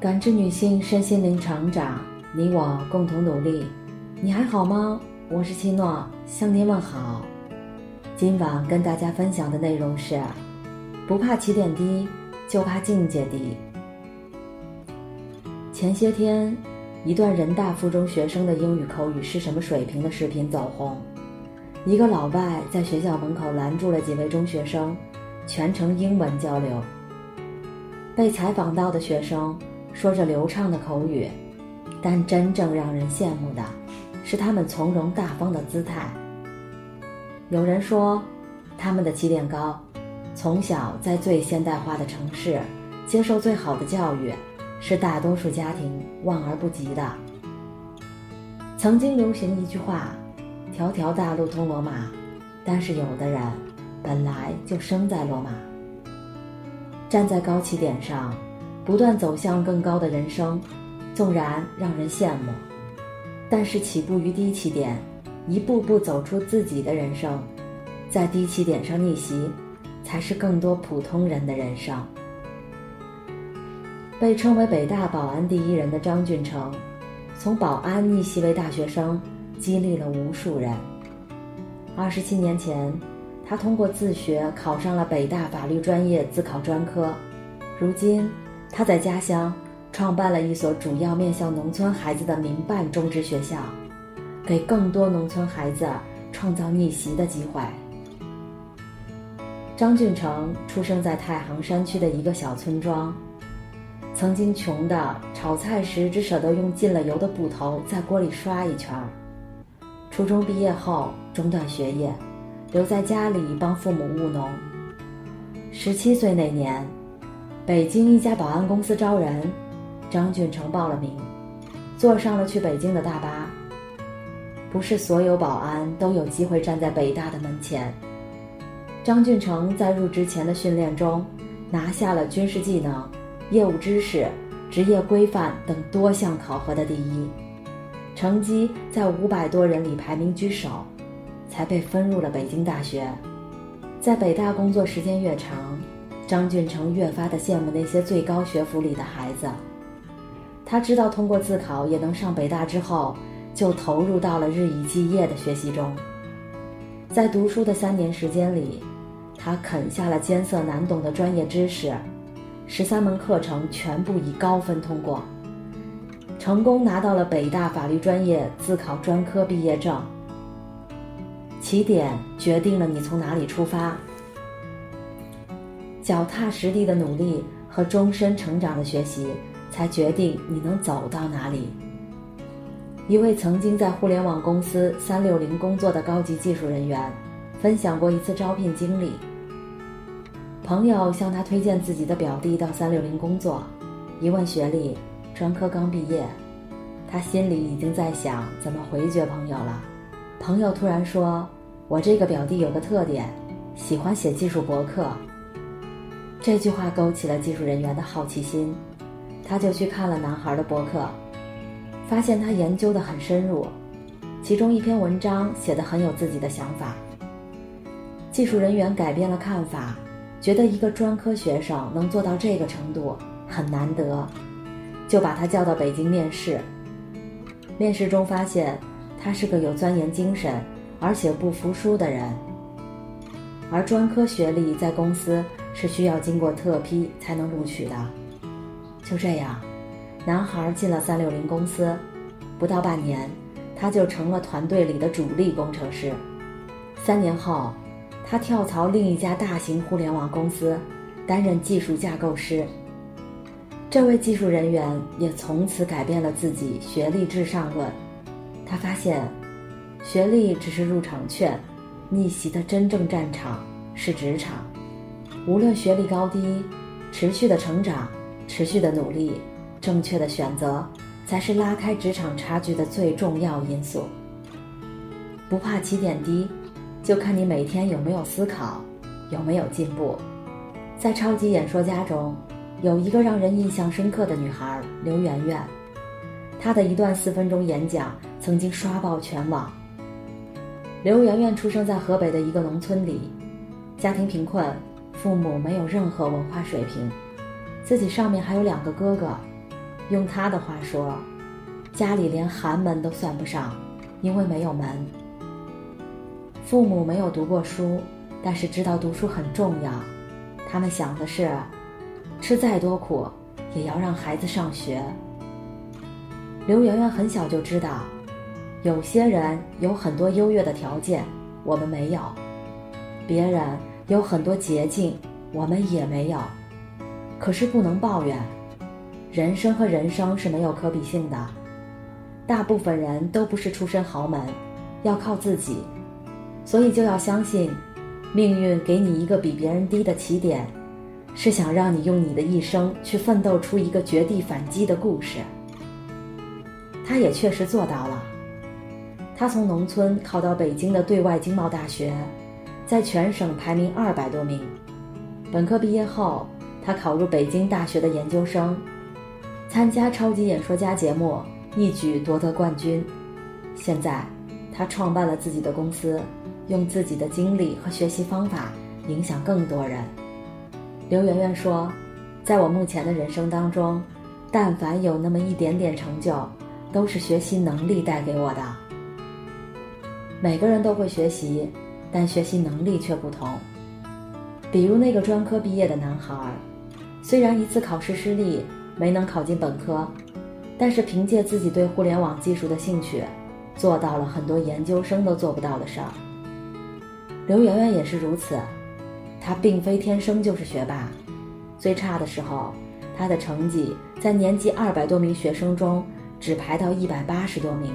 感知女性身心灵成长，你我共同努力。你还好吗？我是七诺，向您问好。今晚跟大家分享的内容是：不怕起点低，就怕境界低。前些天，一段人大附中学生的英语口语是什么水平的视频走红。一个老外在学校门口拦住了几位中学生，全程英文交流。被采访到的学生。说着流畅的口语，但真正让人羡慕的，是他们从容大方的姿态。有人说，他们的起点高，从小在最现代化的城市接受最好的教育，是大多数家庭望而不及的。曾经流行一句话：“条条大路通罗马”，但是有的人本来就生在罗马，站在高起点上。不断走向更高的人生，纵然让人羡慕，但是起步于低起点，一步步走出自己的人生，在低起点上逆袭，才是更多普通人的人生。被称为北大保安第一人的张俊成，从保安逆袭为大学生，激励了无数人。二十七年前，他通过自学考上了北大法律专业自考专科，如今。他在家乡创办了一所主要面向农村孩子的民办中职学校，给更多农村孩子创造逆袭的机会。张俊成出生在太行山区的一个小村庄，曾经穷的炒菜时只舍得用进了油的布头在锅里刷一圈。初中毕业后中断学业，留在家里帮父母务农。十七岁那年。北京一家保安公司招人，张俊成报了名，坐上了去北京的大巴。不是所有保安都有机会站在北大的门前。张俊成在入职前的训练中，拿下了军事技能、业务知识、职业规范等多项考核的第一，成绩在五百多人里排名居首，才被分入了北京大学。在北大工作时间越长。张俊成越发的羡慕那些最高学府里的孩子。他知道通过自考也能上北大之后，就投入到了日以继夜的学习中。在读书的三年时间里，他啃下了艰涩难懂的专业知识，十三门课程全部以高分通过，成功拿到了北大法律专业自考专科毕业证。起点决定了你从哪里出发。脚踏实地的努力和终身成长的学习，才决定你能走到哪里。一位曾经在互联网公司三六零工作的高级技术人员，分享过一次招聘经历。朋友向他推荐自己的表弟到三六零工作，一问学历，专科刚毕业，他心里已经在想怎么回绝朋友了。朋友突然说：“我这个表弟有个特点，喜欢写技术博客。”这句话勾起了技术人员的好奇心，他就去看了男孩的博客，发现他研究的很深入，其中一篇文章写的很有自己的想法。技术人员改变了看法，觉得一个专科学生能做到这个程度很难得，就把他叫到北京面试。面试中发现，他是个有钻研精神，而且不服输的人，而专科学历在公司。是需要经过特批才能录取的。就这样，男孩进了三六零公司，不到半年，他就成了团队里的主力工程师。三年后，他跳槽另一家大型互联网公司，担任技术架构师。这位技术人员也从此改变了自己学历至上论。他发现，学历只是入场券，逆袭的真正战场是职场。无论学历高低，持续的成长、持续的努力、正确的选择，才是拉开职场差距的最重要因素。不怕起点低，就看你每天有没有思考，有没有进步。在《超级演说家》中，有一个让人印象深刻的女孩刘媛媛，她的一段四分钟演讲曾经刷爆全网。刘媛媛出生在河北的一个农村里，家庭贫困。父母没有任何文化水平，自己上面还有两个哥哥，用他的话说，家里连寒门都算不上，因为没有门。父母没有读过书，但是知道读书很重要。他们想的是，吃再多苦，也要让孩子上学。刘媛媛很小就知道，有些人有很多优越的条件，我们没有；别人有很多捷径，我们也没有。可是不能抱怨，人生和人生是没有可比性的。大部分人都不是出身豪门，要靠自己。所以就要相信，命运给你一个比别人低的起点，是想让你用你的一生去奋斗出一个绝地反击的故事。他也确实做到了。他从农村考到北京的对外经贸大学，在全省排名二百多名。本科毕业后，他考入北京大学的研究生，参加超级演说家节目，一举夺得冠军。现在，他创办了自己的公司。用自己的经历和学习方法影响更多人。刘媛媛说：“在我目前的人生当中，但凡有那么一点点成就，都是学习能力带给我的。每个人都会学习，但学习能力却不同。比如那个专科毕业的男孩，虽然一次考试失利，没能考进本科，但是凭借自己对互联网技术的兴趣，做到了很多研究生都做不到的事儿。”刘媛媛也是如此，她并非天生就是学霸，最差的时候，她的成绩在年级二百多名学生中只排到一百八十多名。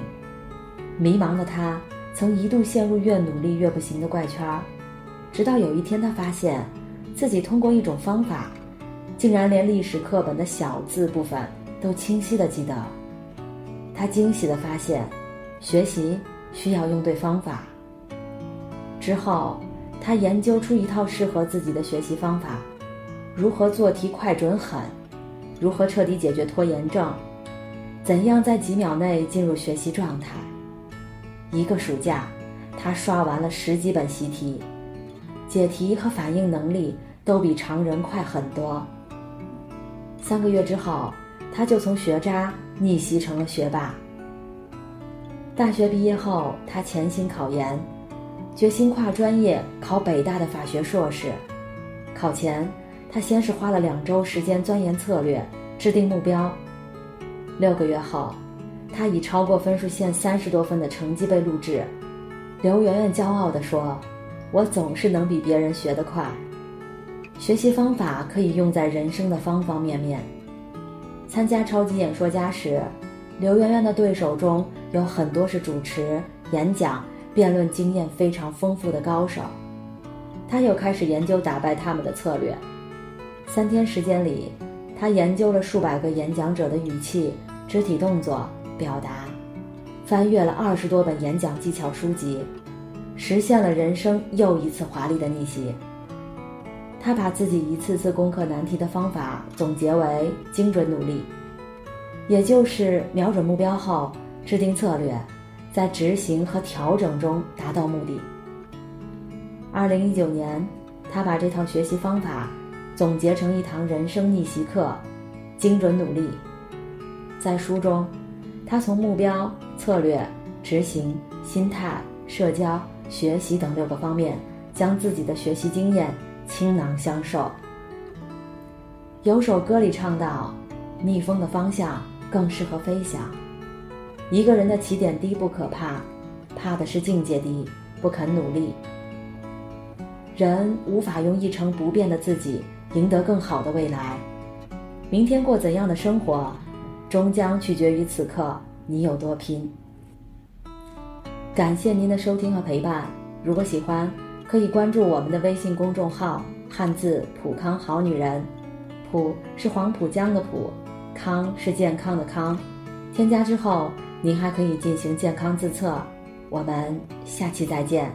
迷茫的她曾一度陷入越努力越不行的怪圈，直到有一天，他发现自己通过一种方法，竟然连历史课本的小字部分都清晰的记得。他惊喜的发现，学习需要用对方法。之后，他研究出一套适合自己的学习方法，如何做题快准狠，如何彻底解决拖延症，怎样在几秒内进入学习状态。一个暑假，他刷完了十几本习题，解题和反应能力都比常人快很多。三个月之后，他就从学渣逆袭成了学霸。大学毕业后，他潜心考研。决心跨专业考北大的法学硕士，考前他先是花了两周时间钻研策略，制定目标。六个月后，他以超过分数线三十多分的成绩被录制。刘媛媛骄傲地说：“我总是能比别人学得快。”学习方法可以用在人生的方方面面。参加超级演说家时，刘媛媛的对手中有很多是主持、演讲。辩论经验非常丰富的高手，他又开始研究打败他们的策略。三天时间里，他研究了数百个演讲者的语气、肢体动作、表达，翻阅了二十多本演讲技巧书籍，实现了人生又一次华丽的逆袭。他把自己一次次攻克难题的方法总结为精准努力，也就是瞄准目标后制定策略。在执行和调整中达到目的。二零一九年，他把这套学习方法总结成一堂人生逆袭课——精准努力。在书中，他从目标、策略、执行、心态、社交、学习等六个方面，将自己的学习经验倾囊相授。有首歌里唱到：“逆风的方向更适合飞翔。”一个人的起点低不可怕，怕的是境界低，不肯努力。人无法用一成不变的自己赢得更好的未来。明天过怎样的生活，终将取决于此刻你有多拼。感谢您的收听和陪伴。如果喜欢，可以关注我们的微信公众号“汉字普康好女人”，普是黄浦江的浦，康是健康的康。添加之后。您还可以进行健康自测，我们下期再见。